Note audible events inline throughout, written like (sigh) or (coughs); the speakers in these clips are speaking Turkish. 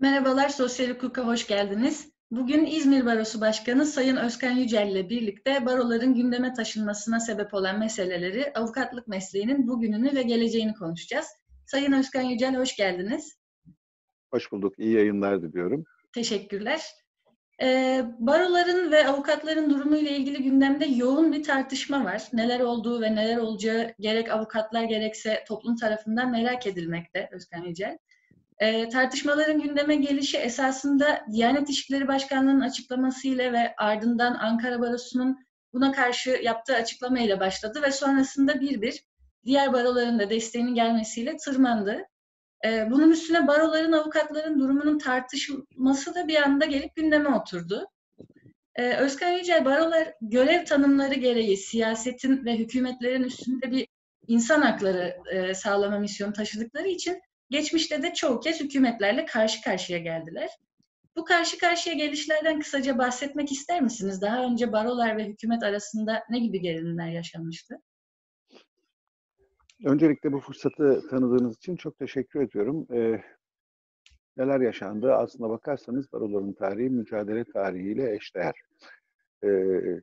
Merhabalar, Sosyal Hukuk'a hoş geldiniz. Bugün İzmir Barosu Başkanı Sayın Özkan Yücel ile birlikte baroların gündeme taşınmasına sebep olan meseleleri, avukatlık mesleğinin bugününü ve geleceğini konuşacağız. Sayın Özkan Yücel, hoş geldiniz. Hoş bulduk, iyi yayınlar diliyorum. Teşekkürler. Ee, baroların ve avukatların durumu ile ilgili gündemde yoğun bir tartışma var. Neler olduğu ve neler olacağı gerek avukatlar gerekse toplum tarafından merak edilmekte Özkan Yücel. E, tartışmaların gündeme gelişi esasında Diyanet İşleri Başkanlığı'nın açıklamasıyla ve ardından Ankara Barosu'nun buna karşı yaptığı açıklamayla başladı ve sonrasında bir bir diğer baroların da desteğinin gelmesiyle tırmandı. E, bunun üstüne baroların, avukatların durumunun tartışılması da bir anda gelip gündeme oturdu. E, Özkan Yücel, barolar görev tanımları gereği siyasetin ve hükümetlerin üstünde bir insan hakları e, sağlama misyonu taşıdıkları için Geçmişte de çoğu kez hükümetlerle karşı karşıya geldiler. Bu karşı karşıya gelişlerden kısaca bahsetmek ister misiniz? Daha önce barolar ve hükümet arasında ne gibi gerilimler yaşanmıştı? Öncelikle bu fırsatı tanıdığınız için çok teşekkür ediyorum. Ee, neler yaşandı? Aslına bakarsanız baroların tarihi mücadele tarihiyle eşdeğer. Ee,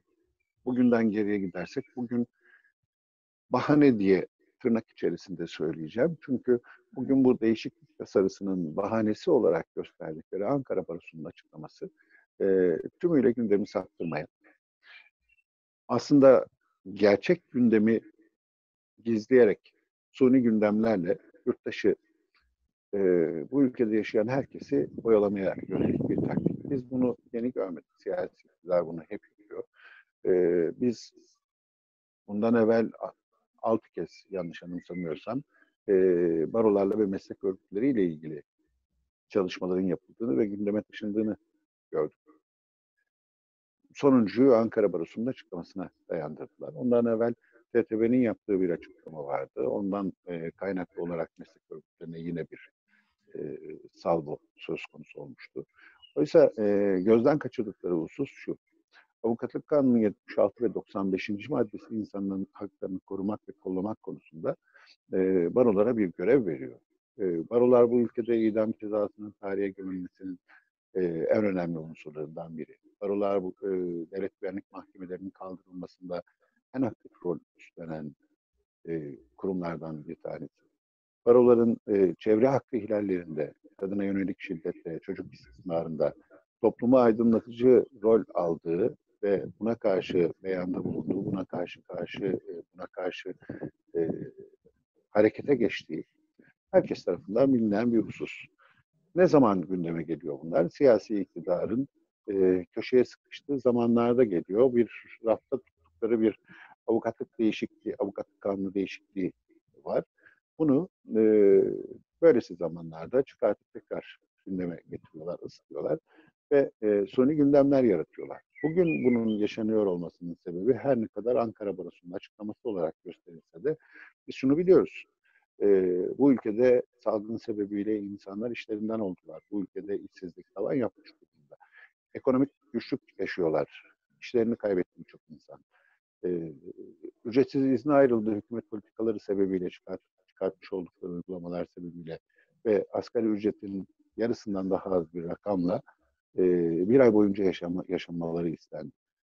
bugünden geriye gidersek bugün bahane diye tırnak içerisinde söyleyeceğim. Çünkü bugün bu değişiklik tasarısının bahanesi olarak gösterdikleri Ankara Barosu'nun açıklaması e, tümüyle gündemi saptırmaya. Aslında gerçek gündemi gizleyerek suni gündemlerle yurttaşı e, bu ülkede yaşayan herkesi oyalamaya yönelik bir taktik. Biz bunu yeni görmedik. Siyasi iktidar bunu hep yapıyor. E, biz bundan evvel altı kez yanlış anımsamıyorsam e, barolarla ve meslek örgütleriyle ilgili çalışmaların yapıldığını ve gündeme taşındığını gördük. Sonuncuyu Ankara Barosu'nun açıklamasına dayandırdılar. Ondan evvel TTB'nin yaptığı bir açıklama vardı. Ondan e, kaynaklı olarak meslek örgütlerine yine bir e, salvo söz konusu olmuştu. Oysa e, gözden kaçırdıkları husus şu. Avukatlık Kanunu 76 ve 95. maddesi insanların haklarını korumak ve kollamak konusunda e, barolara bir görev veriyor. E, barolar bu ülkede idam cezasının tarihe gömülmesinin e, en önemli unsurlarından biri. Barolar bu e, devlet güvenlik mahkemelerinin kaldırılmasında en aktif rol üstlenen e, kurumlardan bir tanesi. Baroların e, çevre hakkı ihlallerinde, kadına yönelik şiddette, çocuk istismarında topluma aydınlatıcı rol aldığı ve buna karşı beyanda bulunduğu, buna karşı karşı e, buna karşı e, harekete geçtiği herkes tarafından bilinen bir husus. Ne zaman gündeme geliyor bunlar? Siyasi iktidarın e, köşeye sıkıştığı zamanlarda geliyor. Bir rafta tuttukları bir avukatlık değişikliği, avukatlık kanunu değişikliği var. Bunu e, böylesi zamanlarda çıkartıp tekrar gündeme getiriyorlar, ısıtıyorlar ve e, suni gündemler yaratıyorlar. Bugün bunun yaşanıyor olmasının sebebi her ne kadar Ankara Barosu'nun açıklaması olarak gösterilse de biz şunu biliyoruz. E, bu ülkede salgın sebebiyle insanlar işlerinden oldular. Bu ülkede işsizlik tavan yapmış durumda. Ekonomik güçlük yaşıyorlar. İşlerini kaybetti birçok insan. E, ücretsiz izne ayrıldı hükümet politikaları sebebiyle çıkart, çıkartmış oldukları uygulamalar sebebiyle ve asgari ücretin yarısından daha az bir rakamla e, bir ay boyunca yaşama, yaşamaları istendi.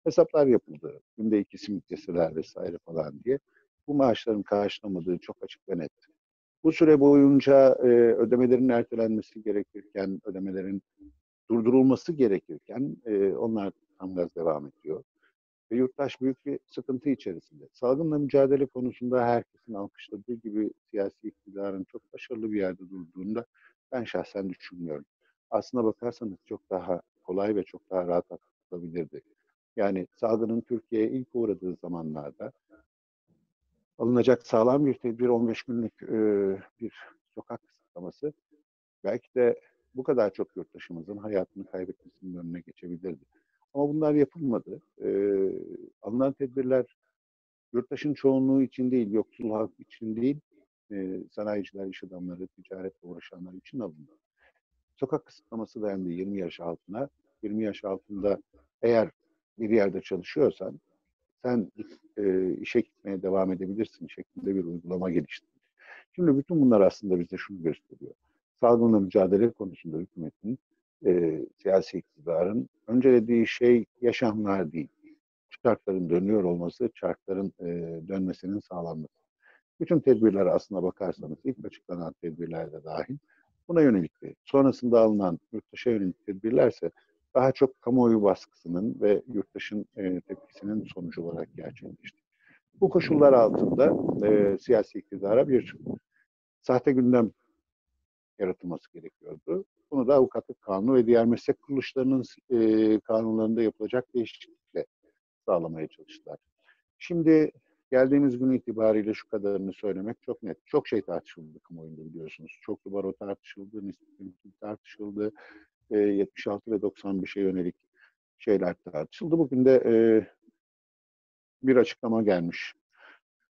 Hesaplar yapıldı. Günde iki simit yeseler vesaire falan diye. Bu maaşların karşılamadığı çok açık ve net. Bu süre boyunca e, ödemelerin ertelenmesi gerekirken, ödemelerin durdurulması gerekirken e, onlar tam gaz devam ediyor. Ve yurttaş büyük bir sıkıntı içerisinde. Salgınla mücadele konusunda herkesin alkışladığı gibi siyasi iktidarın çok başarılı bir yerde durduğunda ben şahsen düşünmüyorum aslına bakarsanız çok daha kolay ve çok daha rahat atlatılabilirdi. Yani salgının Türkiye'ye ilk uğradığı zamanlarda alınacak sağlam bir tedbir 15 günlük e, bir sokak kısıtlaması belki de bu kadar çok yurttaşımızın hayatını kaybetmesinin önüne geçebilirdi. Ama bunlar yapılmadı. E, alınan tedbirler yurttaşın çoğunluğu için değil, yoksul halk için değil, e, sanayiciler, iş adamları, ticaretle uğraşanlar için alındı sokak kısıtlaması dayandı 20 yaş altına. 20 yaş altında eğer bir yerde çalışıyorsan sen e, işe gitmeye devam edebilirsin şeklinde bir uygulama geliştirdi. Şimdi bütün bunlar aslında bize şunu gösteriyor. salgınla mücadele konusunda hükümetin, e, siyasi iktidarın öncelediği şey yaşamlar değil. Çarkların dönüyor olması, çarkların e, dönmesinin sağlanması. Bütün tedbirler aslına bakarsanız, ilk açıklanan tedbirlerde dahil buna yönelikti. Sonrasında alınan yurttaşa yönelik tedbirlerse daha çok kamuoyu baskısının ve yurttaşın e, tepkisinin sonucu olarak gerçekleşti. Bu koşullar altında e, siyasi iktidara bir sahte gündem yaratılması gerekiyordu. Bunu da avukatlık kanunu ve diğer meslek kuruluşlarının e, kanunlarında yapılacak değişiklikle sağlamaya çalıştılar. Şimdi geldiğimiz gün itibariyle şu kadarını söylemek çok net. Çok şey tartışıldı kamuoyunda biliyorsunuz. Çoklu baro tartışıldı, nispi tartışıldı. E, 76 ve 95'e yönelik şeyler tartışıldı. Bugün de e, bir açıklama gelmiş.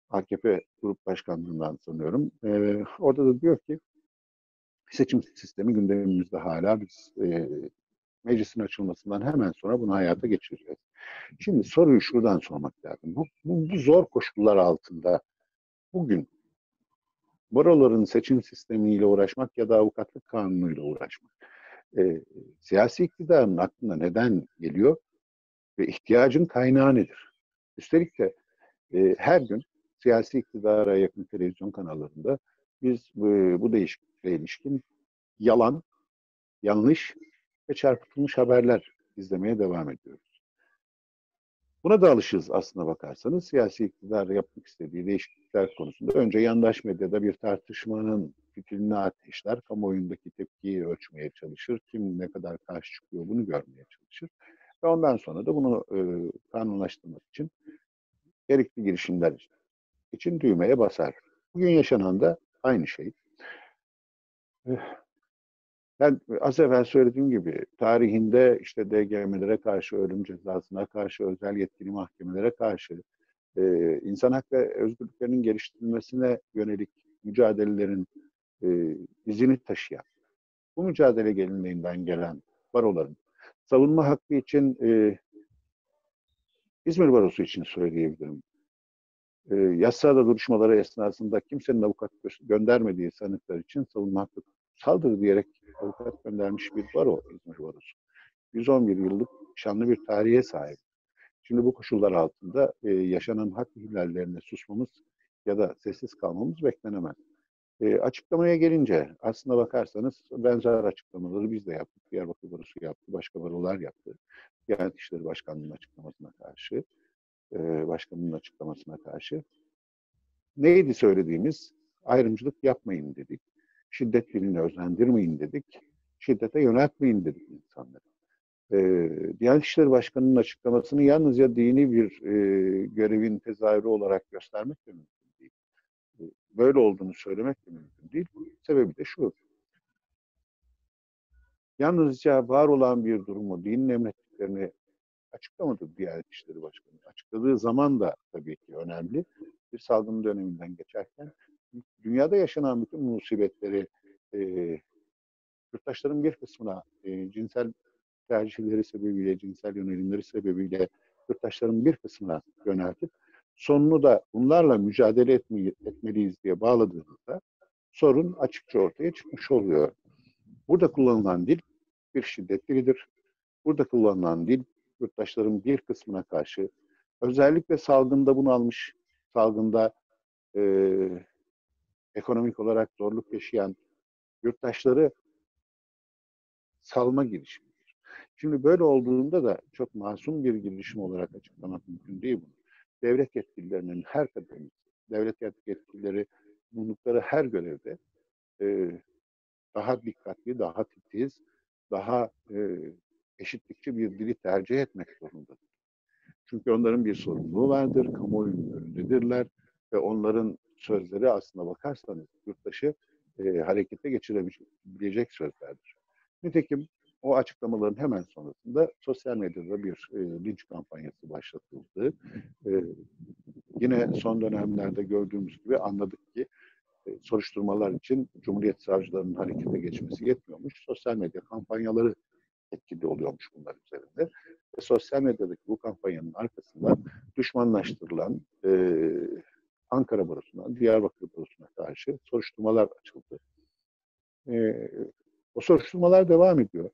AKP Grup Başkanlığından sanıyorum. E, orada da diyor ki seçim sistemi gündemimizde hala biz e, meclisin açılmasından hemen sonra bunu hayata geçireceğiz. Şimdi soruyu şuradan sormak lazım. Bu, bu, bu zor koşullar altında bugün baroların seçim sistemiyle uğraşmak ya da avukatlık kanunuyla uğraşmak e, siyasi iktidarın aklına neden geliyor ve ihtiyacın kaynağı nedir? Üstelik de e, her gün siyasi iktidara yakın televizyon kanallarında biz bu, bu değişiklikle ilişkin yalan, yanlış ve çarpıtılmış haberler izlemeye devam ediyoruz. Buna da alışız aslına bakarsanız. Siyasi iktidar yapmak istediği değişiklikler konusunda önce yandaş medyada bir tartışmanın fikrini ateşler, kamuoyundaki tepkiyi ölçmeye çalışır, kim ne kadar karşı çıkıyor bunu görmeye çalışır. Ve ondan sonra da bunu e, kanunlaştırmak için gerekli girişimler için düğmeye basar. Bugün yaşanan da aynı şey. Ben az evvel söylediğim gibi tarihinde işte DGM'lere karşı, ölüm cezasına karşı, özel yetkili mahkemelere karşı e, insan hak ve özgürlüklerinin geliştirilmesine yönelik mücadelelerin e, izini taşıyan, bu mücadele gelinliğinden gelen baroların savunma hakkı için e, İzmir Barosu için söyleyebilirim. E, yasada duruşmaları esnasında kimsenin avukat göndermediği sanıklar için savunma hakkı saldır diyerek avukat göndermiş bir baro İzmir Barosu. 111 yıllık şanlı bir tarihe sahip. Şimdi bu koşullar altında e, yaşanan hak ihlallerine susmamız ya da sessiz kalmamız beklenemez. E, açıklamaya gelince aslına bakarsanız benzer açıklamaları biz de yaptık. Diyarbakır Barosu yaptı, başka barolar yaptı. Diyanet İşleri Başkanlığı'nın açıklamasına karşı, e, başkanının açıklamasına karşı. Neydi söylediğimiz? Ayrımcılık yapmayın dedik. Şiddet dilini özendirmeyin dedik. Şiddete yöneltmeyin dedik insanları. E, Diyanet İşleri Başkanı'nın açıklamasını yalnızca dini bir e, görevin tezahürü olarak göstermek de mümkün değil. E, böyle olduğunu söylemek de mümkün değil. Sebebi de şu. Yalnızca var olan bir durumu, dinin emrettiklerini açıklamadı Diyanet İşleri Başkanı. Açıkladığı zaman da tabii ki önemli. Bir salgın döneminden geçerken dünyada yaşanan bütün musibetleri e, yurttaşların bir kısmına e, cinsel tercihleri sebebiyle, cinsel yönelimleri sebebiyle yurttaşların bir kısmına yöneltip sonunu da bunlarla mücadele etme, etmeliyiz diye bağladığımızda sorun açıkça ortaya çıkmış oluyor. Burada kullanılan dil bir şiddet dilidir. Burada kullanılan dil yurttaşların bir kısmına karşı özellikle salgında bunu almış, salgında e, ekonomik olarak zorluk yaşayan yurttaşları salma girişimidir. Şimdi böyle olduğunda da çok masum bir girişim olarak açıklamak mümkün değil bunu. Devlet yetkililerinin her kademesi, devlet yetkilileri bulundukları her görevde e, daha dikkatli, daha titiz, daha e, eşitlikçi bir dili tercih etmek zorundadır. Çünkü onların bir sorumluluğu vardır, kamuoyunun önündedirler ve onların sözleri aslına bakarsanız yurttaşı e, harekete geçirebilecek sözlerdir. Nitekim o açıklamaların hemen sonrasında sosyal medyada bir e, linç kampanyası başlatıldı. E, yine son dönemlerde gördüğümüz gibi anladık ki e, soruşturmalar için Cumhuriyet Savcılarının harekete geçmesi yetmiyormuş. Sosyal medya kampanyaları etkili oluyormuş bunlar üzerinde. Ve sosyal medyadaki bu kampanyanın arkasından düşmanlaştırılan e, Ankara Barosu'na, Diyarbakır Barosu'na karşı soruşturmalar açıldı. E, o soruşturmalar devam ediyor.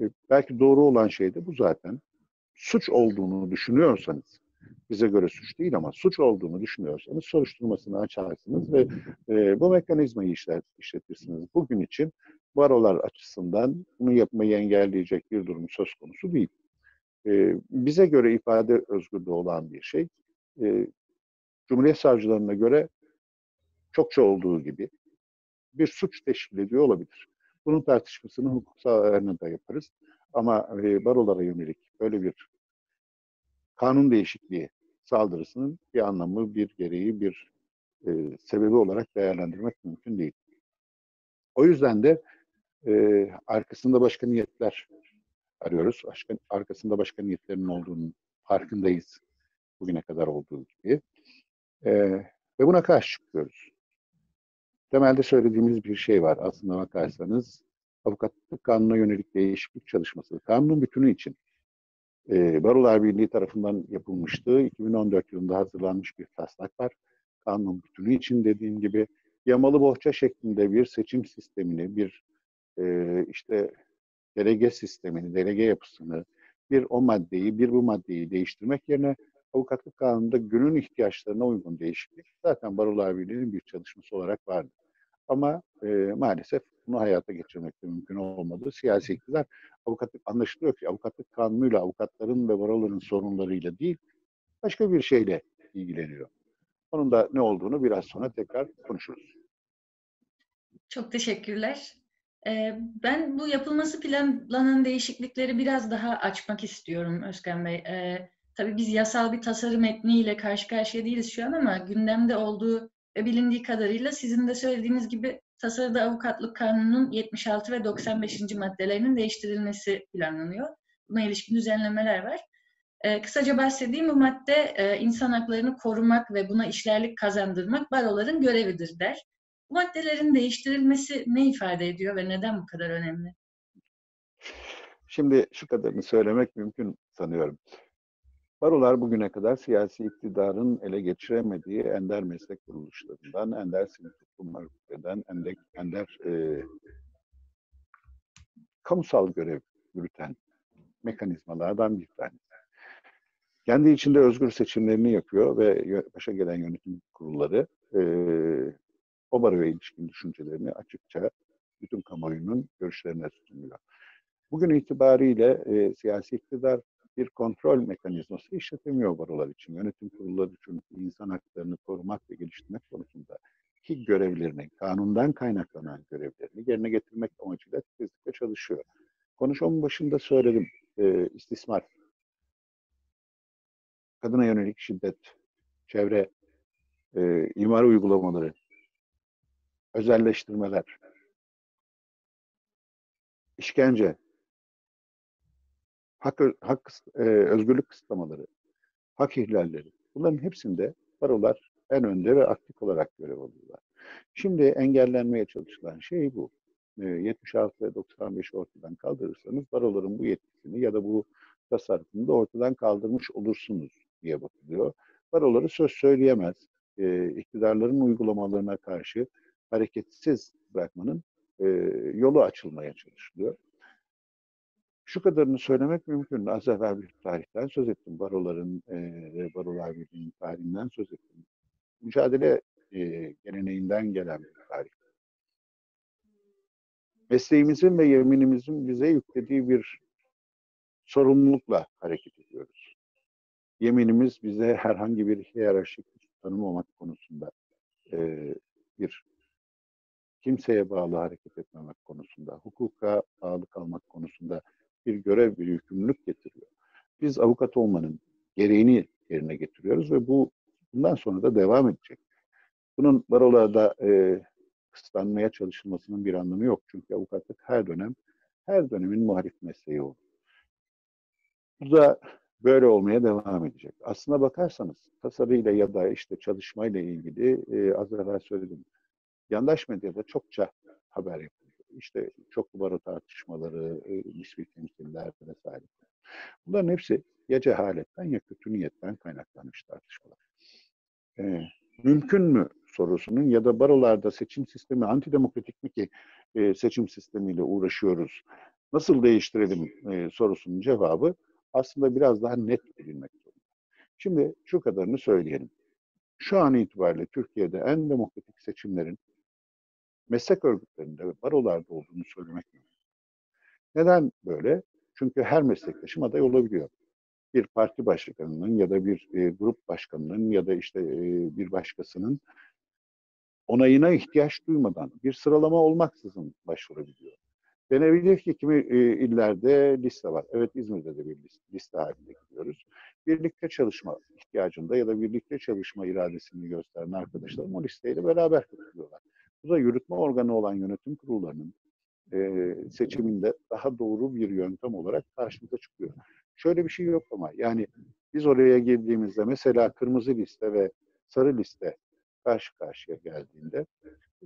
E, belki doğru olan şey de bu zaten. Suç olduğunu düşünüyorsanız, bize göre suç değil ama suç olduğunu düşünüyorsanız soruşturmasını açarsınız ve e, bu mekanizmayı işlet, işletirsiniz. Bugün için barolar açısından bunu yapmayı engelleyecek bir durum söz konusu değil. E, bize göre ifade özgürlüğü olan bir şey. E, Cumhuriyet savcılarına göre çokça olduğu gibi bir suç teşkil ediyor olabilir. Bunun tartışmasını hukuksal arenada yaparız. Ama e, barolara yönelik böyle bir kanun değişikliği saldırısının bir anlamı, bir gereği, bir e, sebebi olarak değerlendirmek mümkün değil. O yüzden de e, arkasında başka niyetler arıyoruz. Başka, arkasında başka niyetlerin olduğunu farkındayız. Bugüne kadar olduğu gibi. E, ve buna karşı çıkıyoruz. Temelde söylediğimiz bir şey var. Aslında bakarsanız avukatlık kanuna yönelik değişiklik çalışması. Kanunun bütünü için e, Barolar Birliği tarafından yapılmıştı. 2014 yılında hazırlanmış bir taslak var. Kanun bütünü için dediğim gibi yamalı bohça şeklinde bir seçim sistemini, bir e, işte delege sistemini, delege yapısını, bir o maddeyi, bir bu maddeyi değiştirmek yerine avukatlık kanununda günün ihtiyaçlarına uygun değişiklik zaten Barolar Birliği'nin bir çalışması olarak vardı. Ama e, maalesef bunu hayata geçirmek de mümkün olmadı. Siyasi iktidar avukatlık anlaşılıyor ki avukatlık kanunuyla avukatların ve baroların sorunlarıyla değil başka bir şeyle ilgileniyor. Onun da ne olduğunu biraz sonra tekrar konuşuruz. Çok teşekkürler. Ee, ben bu yapılması planlanan değişiklikleri biraz daha açmak istiyorum Özkan Bey. Tabii biz yasal bir tasarım metniyle karşı karşıya değiliz şu an ama gündemde olduğu ve bilindiği kadarıyla sizin de söylediğiniz gibi tasarıda avukatlık kanununun 76 ve 95. maddelerinin değiştirilmesi planlanıyor. Buna ilişkin düzenlemeler var. Ee, kısaca bahsedeyim bu madde e, insan haklarını korumak ve buna işlerlik kazandırmak baroların görevidir der. Bu maddelerin değiştirilmesi ne ifade ediyor ve neden bu kadar önemli? Şimdi şu kadarını söylemek mümkün sanıyorum. Barolar bugüne kadar siyasi iktidarın ele geçiremediği ender meslek kuruluşlarından, ender sivil toplum örgütlerinden, ender, ender e, kamusal görev yürüten mekanizmalardan bir tanesi. Kendi içinde özgür seçimlerini yapıyor ve başa gelen yönetim kurulları e, o baroya ilişkin düşüncelerini açıkça bütün kamuoyunun görüşlerine sunuyor. Bugün itibariyle e, siyasi iktidar bir kontrol mekanizması işletemiyor barolar için. Yönetim kurulları için insan haklarını korumak ve geliştirmek konusunda ki görevlerini, kanundan kaynaklanan görevlerini yerine getirmek amacıyla titizlikle çalışıyor. Konuşmamın başında söyledim, e, istismar, kadına yönelik şiddet, çevre, e, imar uygulamaları, özelleştirmeler, işkence, hak, hak e, özgürlük kısıtlamaları, hak ihlalleri bunların hepsinde barolar en önde ve aktif olarak görev alıyorlar. Şimdi engellenmeye çalışılan şey bu. E, 76 ve 95 ortadan kaldırırsanız baroların bu yetkisini ya da bu tasarrufunu da ortadan kaldırmış olursunuz diye bakılıyor. Baroları söz söyleyemez. E, iktidarların uygulamalarına karşı hareketsiz bırakmanın e, yolu açılmaya çalışılıyor. Şu kadarını söylemek mümkün. Az evvel bir tarihten söz ettim. Baroların e, Barolar Birliği'nin tarihinden söz ettim. Mücadele e, geleneğinden gelen bir tarih. Mesleğimizin ve yeminimizin bize yüklediği bir sorumlulukla hareket ediyoruz. Yeminimiz bize herhangi bir hiyerarşik tanımamak konusunda e, bir kimseye bağlı hareket etmemek konusunda, hukuka bağlı kalmak konusunda bir görev, bir yükümlülük getiriyor. Biz avukat olmanın gereğini yerine getiriyoruz ve bu bundan sonra da devam edecek. Bunun barolarda e, kısıtlanmaya çalışılmasının bir anlamı yok. Çünkü avukatlık her dönem, her dönemin muhalif mesleği oldu. Bu da böyle olmaya devam edecek. Aslına bakarsanız tasarıyla ya da işte çalışmayla ilgili e, az evvel söyledim. Yandaş medyada çokça haber yapılıyor işte çok baro tartışmaları, nispi temsiller vesaire. Bunların hepsi ya cehaletten ya kötü niyetten kaynaklanmış tartışmalar. E, mümkün mü sorusunun ya da barolarda seçim sistemi antidemokratik mi ki e, seçim sistemiyle uğraşıyoruz? Nasıl değiştirelim e, sorusunun cevabı aslında biraz daha net bilinmek zorunda. Şimdi şu kadarını söyleyelim. Şu an itibariyle Türkiye'de en demokratik seçimlerin meslek örgütlerinde ve barolarda olduğunu söylemek mümkün. Neden böyle? Çünkü her meslektaşım aday olabiliyor. Bir parti başkanının ya da bir e, grup başkanının ya da işte e, bir başkasının onayına ihtiyaç duymadan bir sıralama olmaksızın başvurabiliyor. Denebilir ki kimi e, illerde liste var. Evet İzmir'de de bir liste, liste halinde gidiyoruz. Birlikte çalışma ihtiyacında ya da birlikte çalışma iradesini gösteren arkadaşlarım o listeyle beraber katılıyorlar. Bu da yürütme organı olan yönetim kurullarının e, seçiminde daha doğru bir yöntem olarak karşımıza çıkıyor. Şöyle bir şey yok ama yani biz oraya girdiğimizde mesela kırmızı liste ve sarı liste karşı karşıya geldiğinde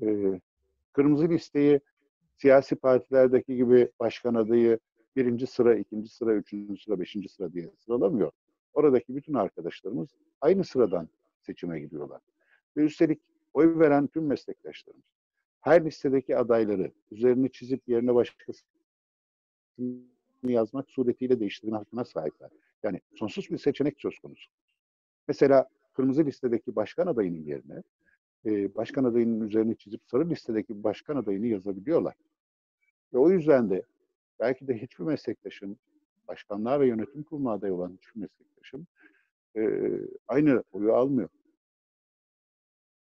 e, kırmızı listeyi siyasi partilerdeki gibi başkan adayı birinci sıra, ikinci sıra, üçüncü sıra, beşinci sıra diye sıralamıyor. Oradaki bütün arkadaşlarımız aynı sıradan seçime gidiyorlar. Ve üstelik oy veren tüm meslektaşlarımız her listedeki adayları üzerini çizip yerine başkasını yazmak suretiyle değiştirme hakkına sahipler. Yani sonsuz bir seçenek söz konusu. Mesela kırmızı listedeki başkan adayının yerine e, başkan adayının üzerine çizip sarı listedeki başkan adayını yazabiliyorlar. Ve o yüzden de belki de hiçbir meslektaşım, başkanlığa ve yönetim kurulu adayı olan hiçbir meslektaşım e, aynı oyu almıyor.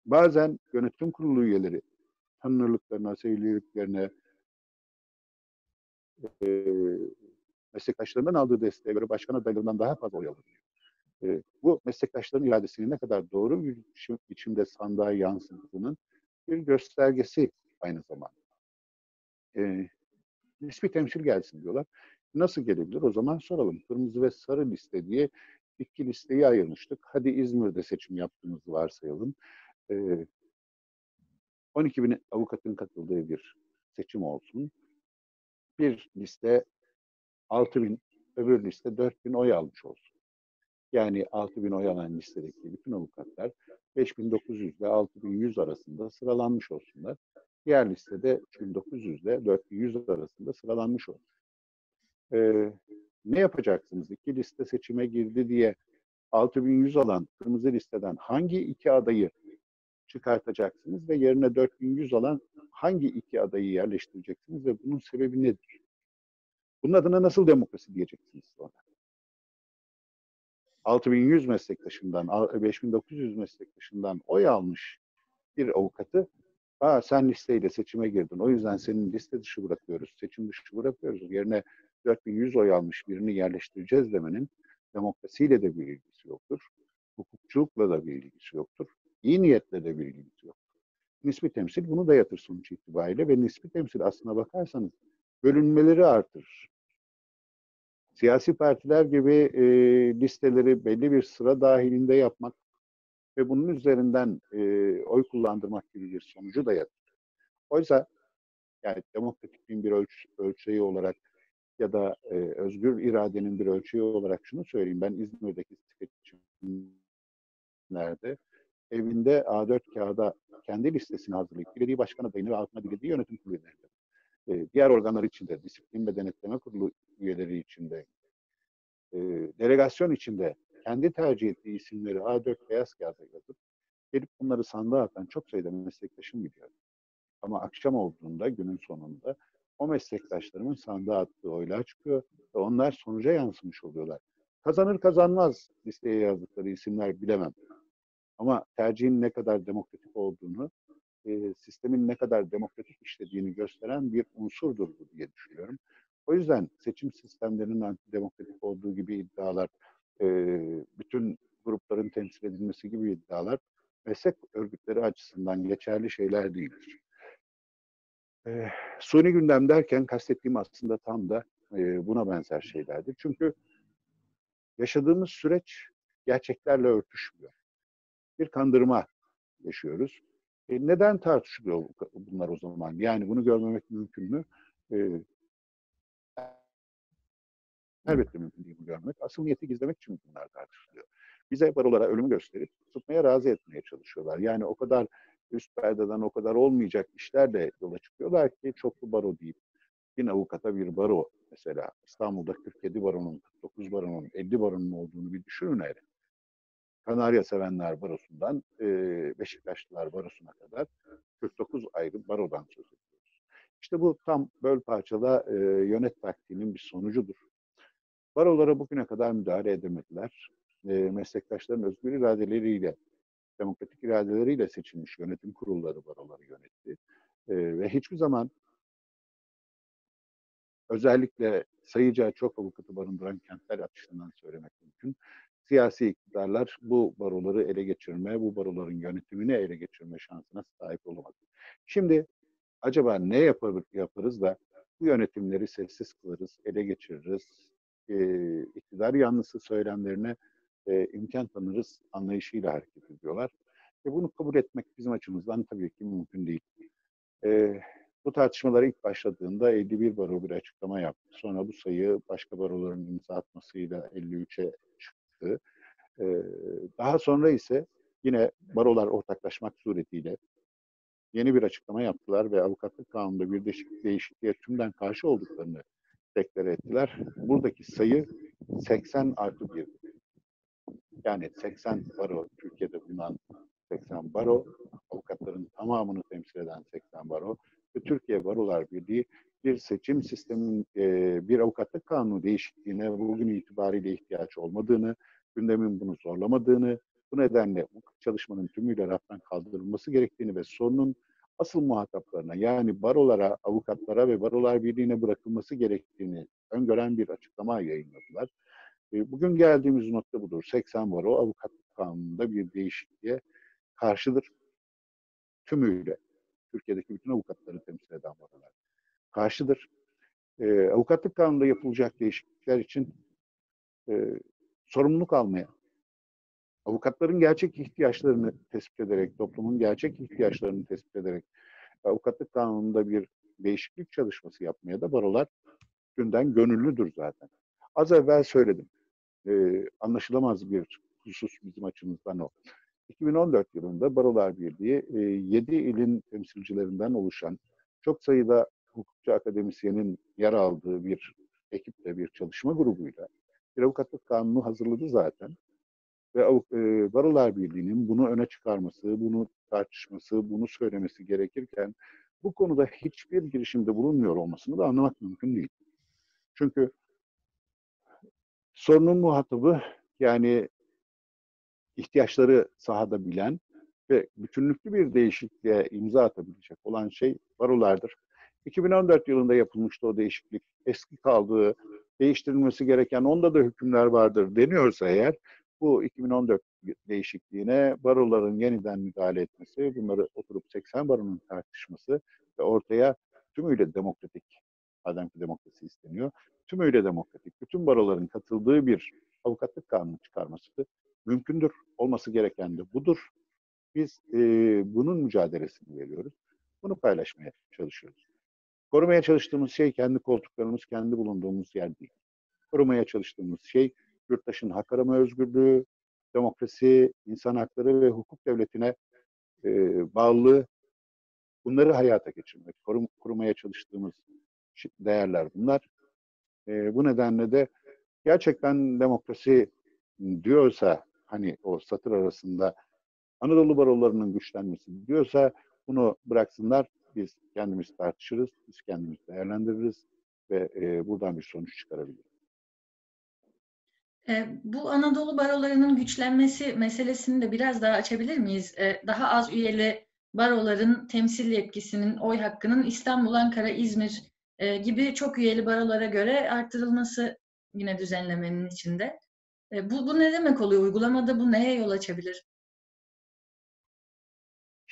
Bazen yönetim kurulu üyeleri tanınırlıklarına, sevgililiklerine, e, meslektaşlarından aldığı desteğe göre başkan adaylarından daha fazla oy alıyor. E, bu meslektaşların iradesinin ne kadar doğru bir biçimde sandığa yansıdığının bir göstergesi aynı zamanda. E, nispi temsil gelsin diyorlar. Nasıl gelebilir? O zaman soralım. Kırmızı ve sarı liste diye iki listeyi ayırmıştık. Hadi İzmir'de seçim yaptığımızı varsayalım. E, 12 bin avukatın katıldığı bir seçim olsun. Bir liste 6 bin, öbür liste 4 bin oy almış olsun. Yani 6 bin oy alan listedeki bütün avukatlar 5900 ile 6100 arasında sıralanmış olsunlar. Diğer listede 3900 ile 4100 arasında sıralanmış olsun. Ee, ne yapacaksınız? İki liste seçime girdi diye 6100 alan kırmızı listeden hangi iki adayı çıkartacaksınız ve yerine 4100 alan hangi iki adayı yerleştireceksiniz ve bunun sebebi nedir? Bunun adına nasıl demokrasi diyeceksiniz sonra? 6100 meslektaşından, 5900 meslektaşından oy almış bir avukatı Aa, sen listeyle seçime girdin. O yüzden senin liste dışı bırakıyoruz, seçim dışı bırakıyoruz. Yerine 4100 oy almış birini yerleştireceğiz demenin demokrasiyle de bir ilgisi yoktur. Hukukçulukla da bir ilgisi yoktur. İyi niyetle de bir ilgisi yoktur. Nispi temsil bunu da yatır sonuç itibariyle ve nispi temsil aslına bakarsanız bölünmeleri artırır. Siyasi partiler gibi e, listeleri belli bir sıra dahilinde yapmak ve bunun üzerinden e, oy kullandırmak gibi bir sonucu da yatır. Oysa yani demokratikliğin bir ölç, ölçeği olarak ya da e, özgür iradenin bir ölçeği olarak şunu söyleyeyim. Ben İzmir'deki seçimlerde evinde A4 kağıda kendi listesini hazırlayıp belediye başkan adayını ve altına dilediği yönetim kurulu üyelerinde, e, diğer organlar içinde, disiplin ve denetleme kurulu üyeleri içinde, e, delegasyon içinde kendi tercih ettiği isimleri A4 beyaz kağıda yazıp gelip bunları sandığa atan çok sayıda meslektaşım biliyor. Ama akşam olduğunda günün sonunda o meslektaşlarımın sandığa attığı oylar çıkıyor ve onlar sonuca yansımış oluyorlar. Kazanır kazanmaz listeye yazdıkları isimler bilemem. Ama tercihin ne kadar demokratik olduğunu, e, sistemin ne kadar demokratik işlediğini gösteren bir unsurdur bu diye düşünüyorum. O yüzden seçim sistemlerinin antidemokratik olduğu gibi iddialar, e, bütün grupların temsil edilmesi gibi iddialar meslek örgütleri açısından geçerli şeyler değildir. E, suni gündem derken kastettiğim aslında tam da e, buna benzer şeylerdir. Çünkü yaşadığımız süreç gerçeklerle örtüşmüyor. Bir kandırma yaşıyoruz. E, neden tartışılıyor bunlar o zaman? Yani bunu görmemek mümkün mü? E, Elbette mümkün değil bu görmek. Asıl niyeti gizlemek için bunlar tartışılıyor. Bize barolara ölümü gösterip tutmaya razı etmeye çalışıyorlar. Yani o kadar üst perdeden o kadar olmayacak işler de yola çıkıyorlar ki çoklu baro deyip bin avukata bir baro mesela İstanbul'da 47 baronun, 49 baronun, 50 baronun olduğunu bir düşünün hele. Kanarya Sevenler Barosu'ndan e, Beşiktaşlılar Barosu'na kadar 49 ayrı barodan söz ediyoruz. İşte bu tam böl parçala e, yönet taktiğinin bir sonucudur. Barolara bugüne kadar müdahale edemediler. E, meslektaşların özgür iradeleriyle, demokratik iradeleriyle seçilmiş yönetim kurulları baroları yönetti. E, ve hiçbir zaman özellikle sayıca çok avukatı barındıran kentler açısından söylemek mümkün. Siyasi iktidarlar bu baroları ele geçirme, bu baroların yönetimini ele geçirme şansına sahip olamadı. Şimdi acaba ne yapar, yaparız da bu yönetimleri sessiz kılarız, ele geçiririz, e, iktidar yanlısı söylemlerine e, imkan tanırız anlayışıyla hareket ediyorlar. Ve bunu kabul etmek bizim açımızdan tabii ki mümkün değil. E, bu tartışmalar ilk başladığında 51 baro bir açıklama yaptı. Sonra bu sayı başka baroların imza atmasıyla 53'e çıktı. Ee, daha sonra ise yine barolar ortaklaşmak suretiyle yeni bir açıklama yaptılar ve avukatlık kanununda bir değişik, değişikliğe tümden karşı olduklarını deklare ettiler. Buradaki sayı 80 artı 1. Yani 80 baro Türkiye'de bulunan 80 baro, avukatların tamamını temsil eden 80 baro ve Türkiye Barolar Birliği bir seçim sistemin, e, bir avukatlık kanunu değişikliğine bugün itibariyle ihtiyaç olmadığını, gündemin bunu zorlamadığını, bu nedenle bu çalışmanın tümüyle raftan kaldırılması gerektiğini ve sorunun asıl muhataplarına yani barolara, avukatlara ve barolar birliğine bırakılması gerektiğini öngören bir açıklama yayınladılar. E, bugün geldiğimiz nokta budur. 80 baro avukatlık kanununda bir değişikliğe karşıdır. Tümüyle. Türkiye'deki bütün avukatları temsil eden barolar karşıdır. E, avukatlık kanununda yapılacak değişiklikler için e, sorumluluk almaya, avukatların gerçek ihtiyaçlarını tespit ederek, toplumun gerçek ihtiyaçlarını tespit ederek avukatlık kanununda bir değişiklik çalışması yapmaya da barolar günden gönüllüdür zaten. Az evvel söyledim. Ee, anlaşılamaz bir husus bizim açımızdan o. 2014 yılında Barolar Birliği 7 e, ilin temsilcilerinden oluşan çok sayıda hukukçu akademisyenin yer aldığı bir ekiple, bir çalışma grubuyla bir avukatlık kanunu hazırladı zaten. Ve e, Barolar Birliği'nin bunu öne çıkarması, bunu tartışması, bunu söylemesi gerekirken bu konuda hiçbir girişimde bulunmuyor olmasını da anlamak mümkün değil. Çünkü sorunun muhatabı yani ihtiyaçları sahada bilen ve bütünlüklü bir değişikliğe imza atabilecek olan şey barolardır. 2014 yılında yapılmıştı o değişiklik. Eski kaldığı, değiştirilmesi gereken onda da hükümler vardır deniyorsa eğer bu 2014 değişikliğine baroların yeniden müdahale etmesi, bunları oturup 80 baronun tartışması ve ortaya tümüyle demokratik, madem ki demokrasi isteniyor, tümüyle demokratik, bütün baroların katıldığı bir avukatlık kanunu çıkarması mümkündür. Olması gereken de budur. Biz e, bunun mücadelesini veriyoruz. Bunu paylaşmaya çalışıyoruz. Korumaya çalıştığımız şey kendi koltuklarımız, kendi bulunduğumuz yer değil. Korumaya çalıştığımız şey yurttaşın hak arama özgürlüğü, demokrasi, insan hakları ve hukuk devletine e, bağlılığı bunları hayata geçirmek, korum, korumaya çalıştığımız değerler bunlar. E, bu nedenle de gerçekten demokrasi diyorsa hani o satır arasında Anadolu barolarının güçlenmesi diyorsa bunu bıraksınlar biz kendimiz tartışırız, biz kendimiz değerlendiririz ve e, buradan bir sonuç çıkarabiliriz. E, bu Anadolu barolarının güçlenmesi meselesini de biraz daha açabilir miyiz? E, daha az üyeli baroların temsil yetkisinin, oy hakkının İstanbul, Ankara, İzmir e, gibi çok üyeli barolara göre arttırılması yine düzenlemenin içinde. E, bu, bu ne demek oluyor? Uygulamada bu neye yol açabilir?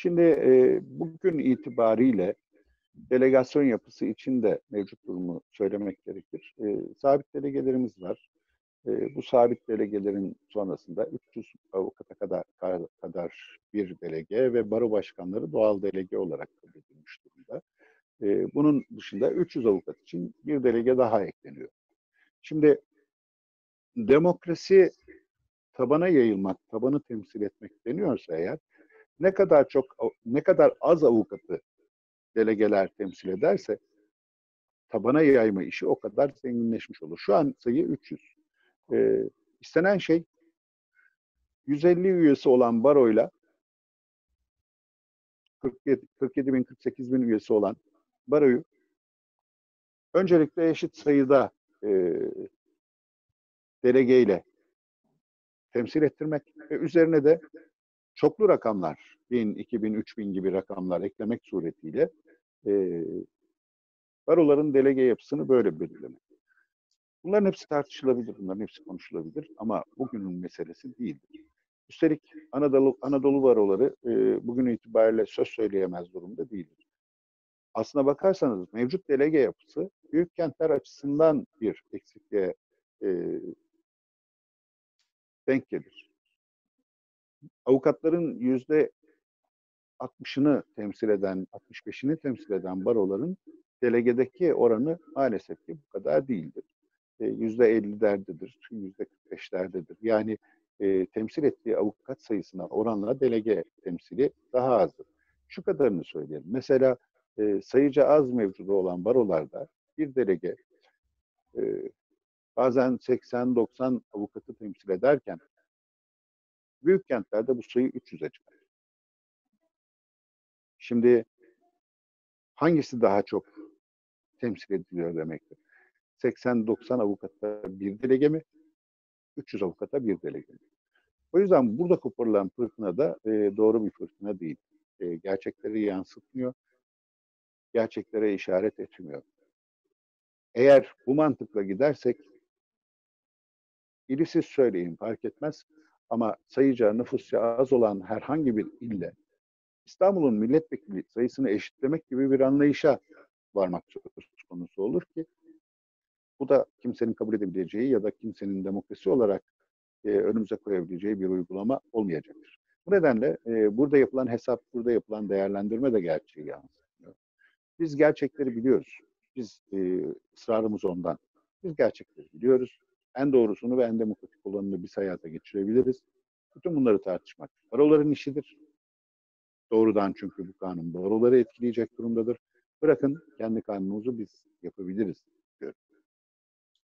Şimdi e, bugün itibariyle delegasyon yapısı içinde mevcut durumu söylemek gerekir. E, sabit delegelerimiz var. E, bu sabit delegelerin sonrasında 300 avukata kadar, kadar bir delege ve baro başkanları doğal delege olarak kabul edilmiş durumda. E, bunun dışında 300 avukat için bir delege daha ekleniyor. Şimdi demokrasi tabana yayılmak, tabanı temsil etmek deniyorsa eğer, ne kadar çok ne kadar az avukatı delegeler temsil ederse tabana yayma işi o kadar zenginleşmiş olur. Şu an sayı 300. Ee, istenen şey 150 üyesi olan baroyla 47, 47 bin 48 bin üyesi olan baroyu öncelikle eşit sayıda e, delegeyle temsil ettirmek ve üzerine de çoklu rakamlar, 1000, 2000, 3000 gibi rakamlar eklemek suretiyle e, baroların delege yapısını böyle belirlemek. Bunların hepsi tartışılabilir, bunların hepsi konuşulabilir ama bugünün meselesi değildir. Üstelik Anadolu, Anadolu baroları e, bugün itibariyle söz söyleyemez durumda değildir. Aslına bakarsanız mevcut delege yapısı büyük kentler açısından bir eksikliğe e, denk gelir. Avukatların yüzde 60'ını temsil eden, 65'ini temsil eden baroların delegedeki oranı maalesef ki bu kadar değildir. Yüzde 50'lerdedir, yüzde 45'lerdedir. Yani e, temsil ettiği avukat sayısına oranla delege temsili daha azdır. Şu kadarını söyleyelim. Mesela e, sayıca az mevcudu olan barolarda bir delege e, bazen 80-90 avukatı temsil ederken büyük kentlerde bu sayı 300'e çıkar. Şimdi hangisi daha çok temsil ediliyor demektir? 80-90 avukatta bir delege mi? 300 avukata bir delege mi? O yüzden burada koparılan fırtına da e, doğru bir fırtına değil. E, gerçekleri yansıtmıyor. Gerçeklere işaret etmiyor. Eğer bu mantıkla gidersek ili siz söyleyin fark etmez ama sayıca nüfusça az olan herhangi bir ille İstanbul'un milletvekili sayısını eşitlemek gibi bir anlayışa varmak söz konusu olur ki bu da kimsenin kabul edebileceği ya da kimsenin demokrasi olarak e, önümüze koyabileceği bir uygulama olmayacaktır. Bu nedenle e, burada yapılan hesap, burada yapılan değerlendirme de gerçeği yansıtıyor. Biz gerçekleri biliyoruz. Biz e, ısrarımız ondan. Biz gerçekleri biliyoruz. En doğrusunu ve en demokratik olanını biz hayata geçirebiliriz. Bütün bunları tartışmak baroların işidir. Doğrudan çünkü bu kanun baroları etkileyecek durumdadır. Bırakın kendi kanunumuzu biz yapabiliriz diyorum.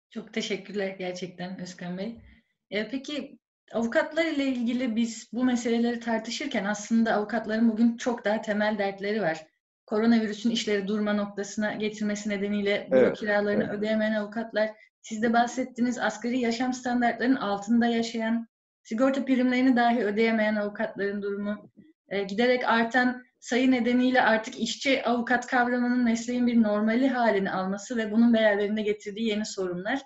Çok teşekkürler gerçekten Özkan Bey. E, peki avukatlar ile ilgili biz bu meseleleri tartışırken aslında avukatların bugün çok daha temel dertleri var. Koronavirüsün işleri durma noktasına getirmesi nedeniyle büro evet, kiralarını evet. ödeyemeyen avukatlar, siz de bahsettiğiniz asgari yaşam standartlarının altında yaşayan, sigorta primlerini dahi ödeyemeyen avukatların durumu, e, giderek artan sayı nedeniyle artık işçi avukat kavramının mesleğin bir normali halini alması ve bunun beraberinde getirdiği yeni sorunlar.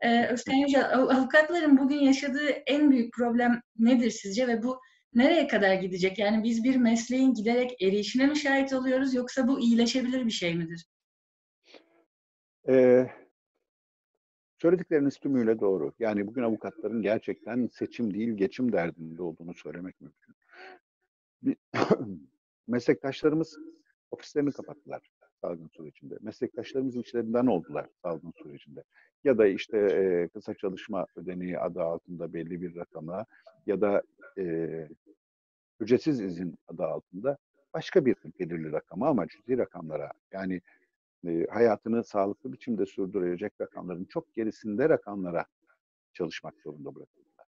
Ee, Özkan Yücel, avukatların bugün yaşadığı en büyük problem nedir sizce ve bu nereye kadar gidecek? Yani biz bir mesleğin giderek erişine mi şahit oluyoruz yoksa bu iyileşebilir bir şey midir? Ee, söyledikleriniz tümüyle doğru. Yani bugün avukatların gerçekten seçim değil geçim derdinde olduğunu söylemek mümkün. (coughs) meslektaşlarımız ofislerini kapattılar salgın sürecinde. Meslektaşlarımız işlerinden oldular salgın sürecinde. Ya da işte e, kısa çalışma ödeneği adı altında belli bir rakama ya da e, ücretsiz izin adı altında başka bir belirli rakama ama cüzi rakamlara yani e, hayatını sağlıklı biçimde sürdürecek rakamların çok gerisinde rakamlara çalışmak zorunda bırakıldılar.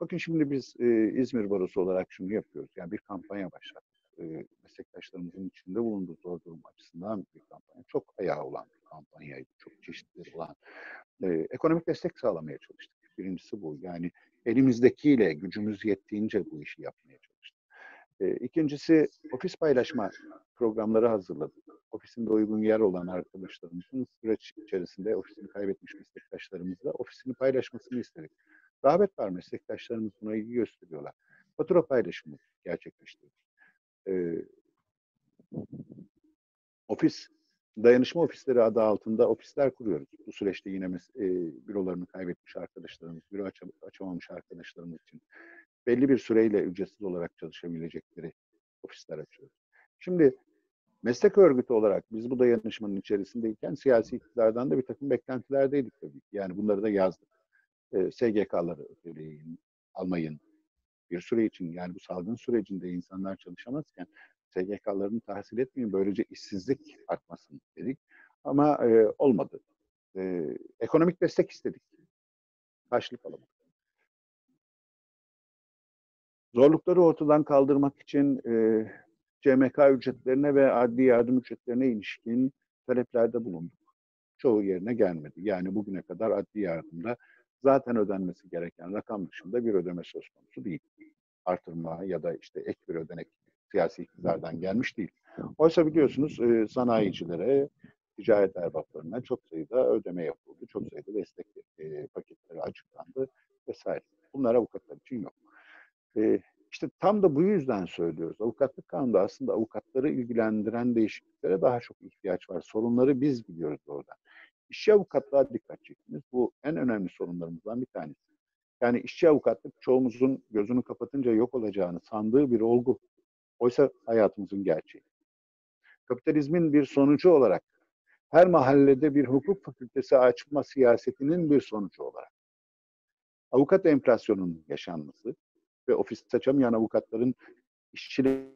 Bakın şimdi biz e, İzmir Barosu olarak şunu yapıyoruz. Yani bir kampanya başlattık e, meslektaşlarımızın içinde bulunduğu zor durum açısından bir kampanya. Çok ayağı olan bir kampanyaydı. Çok çeşitli olan. E, ekonomik destek sağlamaya çalıştık. Birincisi bu. Yani elimizdekiyle gücümüz yettiğince bu işi yapmaya çalıştık. E, ikincisi ofis paylaşma programları hazırladık. Ofisinde uygun yer olan arkadaşlarımızın süreç içerisinde ofisini kaybetmiş meslektaşlarımızla ofisini paylaşmasını istedik. Davet var meslektaşlarımız buna ilgi gösteriyorlar. Fatura paylaşımı gerçekleştirdik e, ofis, dayanışma ofisleri adı altında ofisler kuruyoruz. Bu süreçte yine e, bürolarını kaybetmiş arkadaşlarımız, büro aç açamamış arkadaşlarımız için belli bir süreyle ücretsiz olarak çalışabilecekleri ofisler açıyoruz. Şimdi meslek örgütü olarak biz bu dayanışmanın içerisindeyken siyasi iktidardan da bir takım beklentilerdeydik tabii ki. Yani bunları da yazdık. E, SGK'ları ödeleyin, almayın, bir süre için yani bu salgın sürecinde insanlar çalışamazken SGK'larını tahsil etmeyin böylece işsizlik artmasın dedik. Ama e, olmadı. E, ekonomik destek istedik. Karşılık alamadık. Zorlukları ortadan kaldırmak için e, CMK ücretlerine ve adli yardım ücretlerine ilişkin taleplerde bulunduk. Çoğu yerine gelmedi. Yani bugüne kadar adli yardımda zaten ödenmesi gereken rakam dışında bir ödeme söz konusu değil. Artırma ya da işte ek bir ödenek siyasi iktidardan gelmiş değil. Oysa biliyorsunuz e, sanayicilere, ticaret erbaplarına çok sayıda ödeme yapıldı. Çok sayıda destek e, paketleri açıklandı vesaire. Bunlar avukatlar için yok. E, işte tam da bu yüzden söylüyoruz. Avukatlık kanunda aslında avukatları ilgilendiren değişikliklere daha çok ihtiyaç var. Sorunları biz biliyoruz oradan. İşçi avukatlığa dikkat çektiniz. Bu en önemli sorunlarımızdan bir tanesi. Yani işçi avukatlık çoğumuzun gözünü kapatınca yok olacağını sandığı bir olgu. Oysa hayatımızın gerçeği. Kapitalizmin bir sonucu olarak her mahallede bir hukuk fakültesi açma siyasetinin bir sonucu olarak avukat enflasyonunun yaşanması ve ofis açamayan avukatların işçileşmek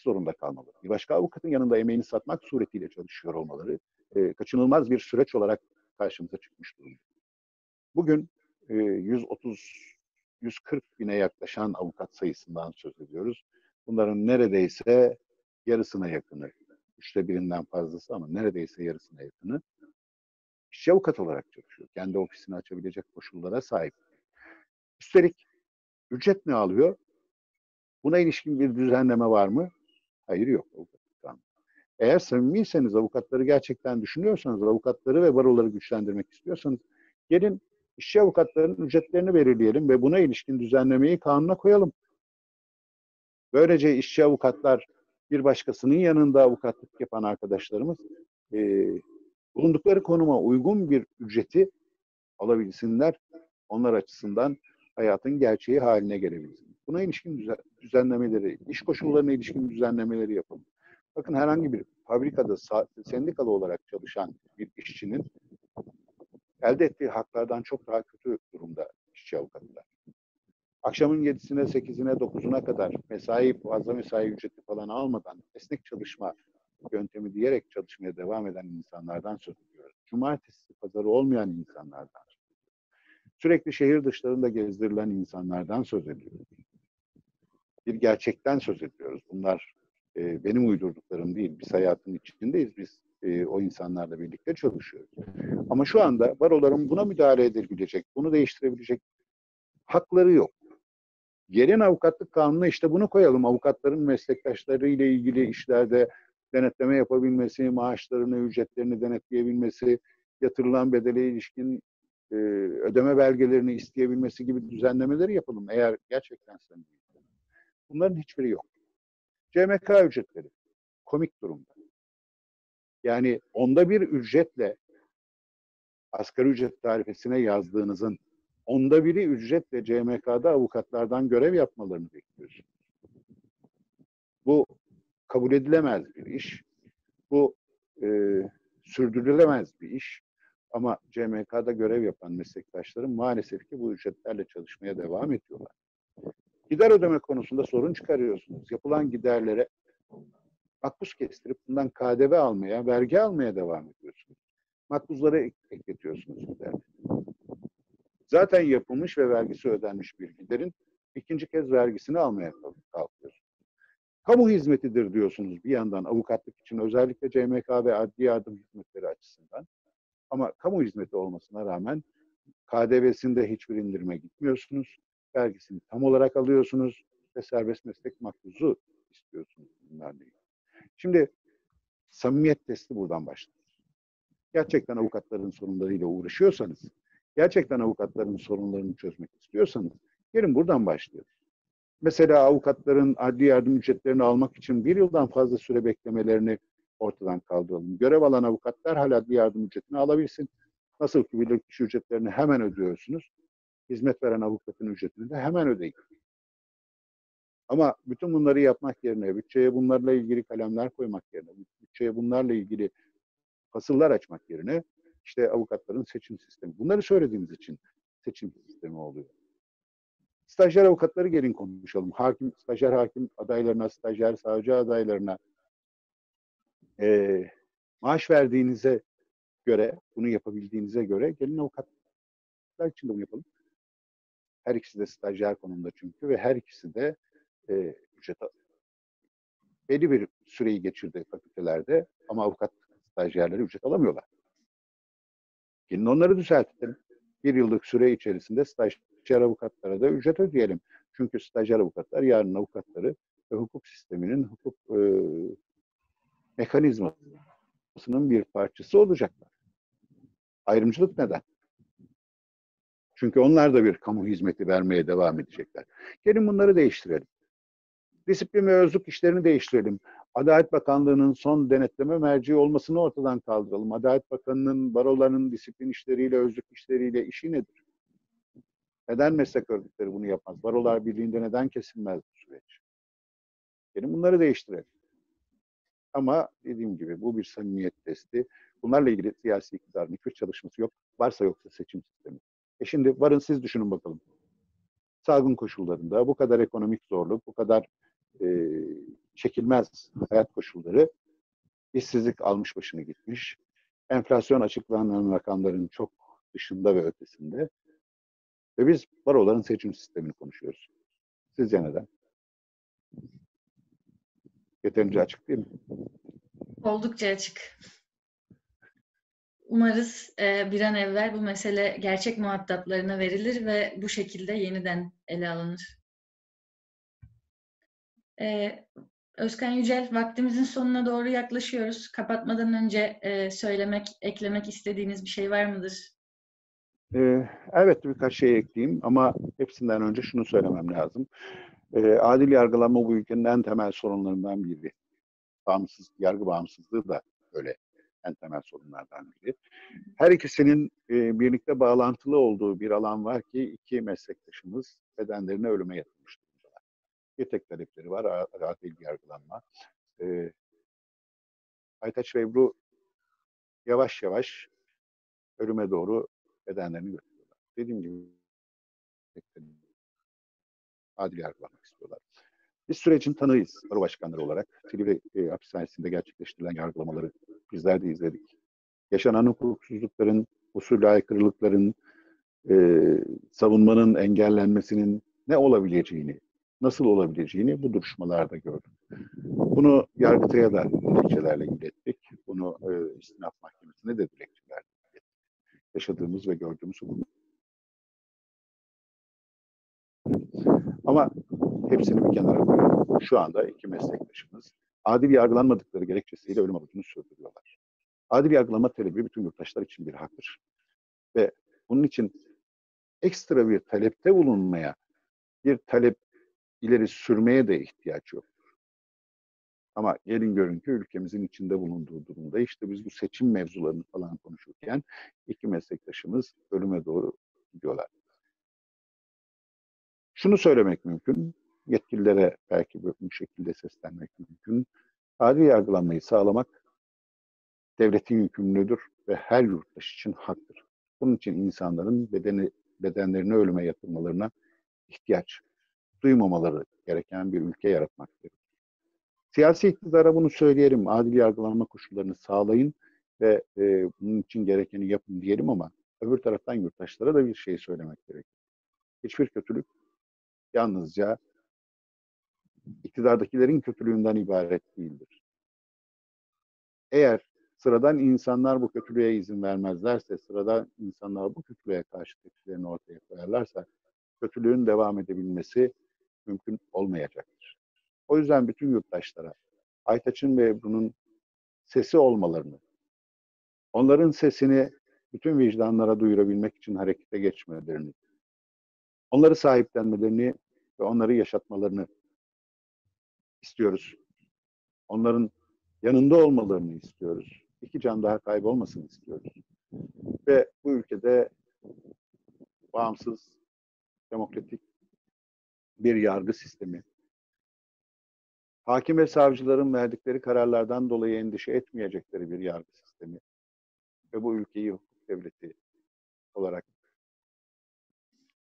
zorunda kalmaları, bir başka avukatın yanında emeğini satmak suretiyle çalışıyor olmaları e, kaçınılmaz bir süreç olarak karşımıza çıkmış durumda. Bugün e, 130 140 bine yaklaşan avukat sayısından söz ediyoruz. Bunların neredeyse yarısına yakını, üçte birinden fazlası ama neredeyse yarısına yakını işçi avukat olarak çalışıyor. Kendi ofisini açabilecek koşullara sahip. Üstelik ücret ne alıyor? Buna ilişkin bir düzenleme var mı? Hayır yok. Eğer samimiyseniz, avukatları gerçekten düşünüyorsanız, avukatları ve baroları güçlendirmek istiyorsanız gelin işçi avukatlarının ücretlerini belirleyelim ve buna ilişkin düzenlemeyi kanuna koyalım. Böylece işçi avukatlar bir başkasının yanında avukatlık yapan arkadaşlarımız e, bulundukları konuma uygun bir ücreti alabilsinler. Onlar açısından hayatın gerçeği haline gelebilsin. Buna ilişkin düzenlemeleri, iş koşullarına ilişkin düzenlemeleri yapalım. Bakın herhangi bir fabrikada sendikalı olarak çalışan bir işçinin elde ettiği haklardan çok daha kötü durumda işçi avukatlar. Akşamın yedisine, sekizine, dokuzuna kadar mesai, fazla mesai ücreti falan almadan esnek çalışma yöntemi diyerek çalışmaya devam eden insanlardan söz ediyoruz. Cumartesi, pazarı olmayan insanlardan. Sürekli şehir dışlarında gezdirilen insanlardan söz ediyoruz. Bir gerçekten söz ediyoruz. Bunlar e, benim uydurduklarım değil. Biz hayatın içindeyiz. Biz e, o insanlarla birlikte çalışıyoruz. Ama şu anda baroların buna müdahale edebilecek, bunu değiştirebilecek hakları yok. Gelin avukatlık kanunu işte bunu koyalım. Avukatların meslektaşları ile ilgili işlerde denetleme yapabilmesi, maaşlarını, ücretlerini denetleyebilmesi, yatırılan bedele ilişkin e, ödeme belgelerini isteyebilmesi gibi düzenlemeleri yapalım eğer gerçekten sen Bunların hiçbiri yok. CMK ücretleri komik durumda. Yani onda bir ücretle asgari ücret tarifesine yazdığınızın onda biri ücretle CMK'da avukatlardan görev yapmalarını bekliyorsunuz. Bu kabul edilemez bir iş. Bu e, sürdürülemez bir iş. Ama CMK'da görev yapan meslektaşlarım maalesef ki bu ücretlerle çalışmaya devam ediyorlar. Gider ödeme konusunda sorun çıkarıyorsunuz. Yapılan giderlere makbuz kestirip bundan KDV almaya, vergi almaya devam ediyorsunuz. Makbuzları ekletiyorsunuz giderleri. Zaten yapılmış ve vergisi ödenmiş bir giderin ikinci kez vergisini almaya kalkıyorsunuz. Kamu hizmetidir diyorsunuz bir yandan avukatlık için özellikle CMK ve adli yardım hizmetleri açısından. Ama kamu hizmeti olmasına rağmen KDV'sinde hiçbir indirime gitmiyorsunuz. Vergisini tam olarak alıyorsunuz ve serbest meslek makbuzu istiyorsunuz bunlarla ilgili. Şimdi samimiyet testi buradan başlar. Gerçekten avukatların sorunlarıyla uğraşıyorsanız, gerçekten avukatların sorunlarını çözmek istiyorsanız, gelin buradan başlıyoruz. Mesela avukatların adli yardım ücretlerini almak için bir yıldan fazla süre beklemelerini ortadan kaldıralım. Görev alan avukatlar hala adli yardım ücretini alabilsin. Nasıl ki bilirkişi ücretlerini hemen ödüyorsunuz. Hizmet veren avukatın ücretini de hemen ödeyin. Ama bütün bunları yapmak yerine, bütçeye bunlarla ilgili kalemler koymak yerine, bütçeye bunlarla ilgili fasıllar açmak yerine işte avukatların seçim sistemi. Bunları söylediğimiz için seçim sistemi oluyor. Stajyer avukatları gelin konuşalım. Hakim, stajyer hakim adaylarına, stajyer savcı adaylarına e, maaş verdiğinize göre, bunu yapabildiğinize göre gelin avukatlar için de bunu yapalım. Her ikisi de stajyer konumda çünkü ve her ikisi de e, ücret belli bir süreyi geçirdi fakültelerde ama avukat stajyerleri ücret alamıyorlar. Gelin onları düzeltelim. Bir yıllık süre içerisinde stajyer avukatlara da ücret ödeyelim. Çünkü stajyer avukatlar yarın avukatları ve hukuk sisteminin hukuk e, mekanizmasının bir parçası olacaklar. Ayrımcılık neden? Çünkü onlar da bir kamu hizmeti vermeye devam edecekler. Gelin bunları değiştirelim. Disiplin ve özlük işlerini değiştirelim. Adalet Bakanlığı'nın son denetleme merci olmasını ortadan kaldıralım. Adalet Bakanı'nın baroların disiplin işleriyle, özlük işleriyle işi nedir? Neden meslek örgütleri bunu yapmaz? Barolar Birliği'nde neden kesilmez bu süreç? Gelin bunları değiştirelim. Ama dediğim gibi bu bir samimiyet testi. Bunlarla ilgili siyasi iktidarın hiçbir çalışması yok. Varsa yoksa seçim sistemi. E şimdi varın siz düşünün bakalım. Salgın koşullarında bu kadar ekonomik zorluk, bu kadar e, çekilmez hayat koşulları işsizlik almış başını gitmiş. Enflasyon açıklanan rakamların çok dışında ve ötesinde. Ve biz baroların seçim sistemini konuşuyoruz. Sizce neden? Yeterince açık değil mi? Oldukça açık. Umarız e, bir an evvel bu mesele gerçek muhataplarına verilir ve bu şekilde yeniden ele alınır. E, Özkan Yücel, vaktimizin sonuna doğru yaklaşıyoruz. Kapatmadan önce e, söylemek, eklemek istediğiniz bir şey var mıdır? Ee, evet birkaç şey ekleyeyim ama hepsinden önce şunu söylemem lazım. Ee, adil yargılama bu ülkenin en temel sorunlarından biri. Bağımsız, yargı bağımsızlığı da öyle en temel sorunlardan biri. Her ikisinin e, birlikte bağlantılı olduğu bir alan var ki iki meslektaşımız bedenlerini ölüme yatırmış durumdalar. Bir tek talepleri var, adil yargılanma. E, Aytaç ve Ebru yavaş yavaş ölüme doğru bedenlerini götürüyorlar. Dediğim gibi adil istiyorlar. Biz sürecin tanığıyız baro başkanları olarak. Silivri e, hapishanesinde gerçekleştirilen yargılamaları bizler de izledik. Yaşanan hukuksuzlukların, usulle aykırılıkların, e, savunmanın engellenmesinin ne olabileceğini, nasıl olabileceğini bu duruşmalarda gördüm. Bunu Yargıtay'a da dilekçelerle ilettik. Bunu e, istinaf mahkemesine de dilekçelerle ilettik. Yaşadığımız ve gördüğümüz hukuk. Ama hepsini bir kenara koyalım. Şu anda iki meslektaşımız adil yargılanmadıkları gerekçesiyle ölüm orucunu sürdürüyorlar. Adil yargılama talebi bütün yurttaşlar için bir haktır. Ve bunun için ekstra bir talepte bulunmaya, bir talep ileri sürmeye de ihtiyaç yok. Ama gelin görün ki ülkemizin içinde bulunduğu durumda işte biz bu seçim mevzularını falan konuşurken iki meslektaşımız ölüme doğru gidiyorlar. Şunu söylemek mümkün, yetkililere belki bu şekilde seslenmek mümkün. Adil yargılanmayı sağlamak devletin yükümlülüğüdür ve her yurttaş için haktır. Bunun için insanların bedeni, bedenlerini ölüme yatırmalarına ihtiyaç duymamaları gereken bir ülke yaratmak gerekir. Siyasi iktidara bunu söyleyelim, adil yargılanma koşullarını sağlayın ve e, bunun için gerekeni yapın diyelim ama öbür taraftan yurttaşlara da bir şey söylemek gerekir. Hiçbir kötülük yalnızca iktidardakilerin kötülüğünden ibaret değildir. Eğer sıradan insanlar bu kötülüğe izin vermezlerse, sıradan insanlar bu kötülüğe karşı tepkilerini ortaya koyarlarsa, kötülüğün devam edebilmesi mümkün olmayacaktır. O yüzden bütün yurttaşlara Aytaç'ın ve Ebru'nun sesi olmalarını, onların sesini bütün vicdanlara duyurabilmek için harekete geçmelerini, onları sahiplenmelerini ve onları yaşatmalarını istiyoruz. Onların yanında olmalarını istiyoruz. İki can daha kaybolmasını istiyoruz. Ve bu ülkede bağımsız, demokratik bir yargı sistemi, hakim ve savcıların verdikleri kararlardan dolayı endişe etmeyecekleri bir yargı sistemi ve bu ülkeyi hukuk devleti olarak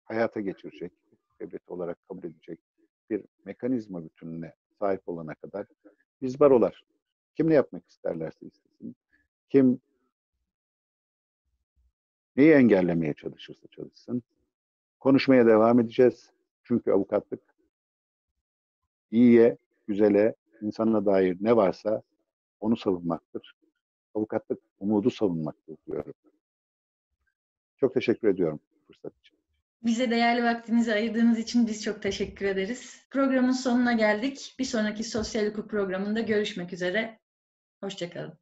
hayata geçirecek devleti olarak kabul edecek bir mekanizma bütününe sahip olana kadar biz barolar kim ne yapmak isterlerse istesin, kim neyi engellemeye çalışırsa çalışsın, konuşmaya devam edeceğiz. Çünkü avukatlık iyiye, güzele, insana dair ne varsa onu savunmaktır. Avukatlık umudu savunmaktır diyorum. Çok teşekkür ediyorum fırsat için. Bize değerli vaktinizi ayırdığınız için biz çok teşekkür ederiz. Programın sonuna geldik. Bir sonraki sosyal hukuk programında görüşmek üzere. Hoşçakalın.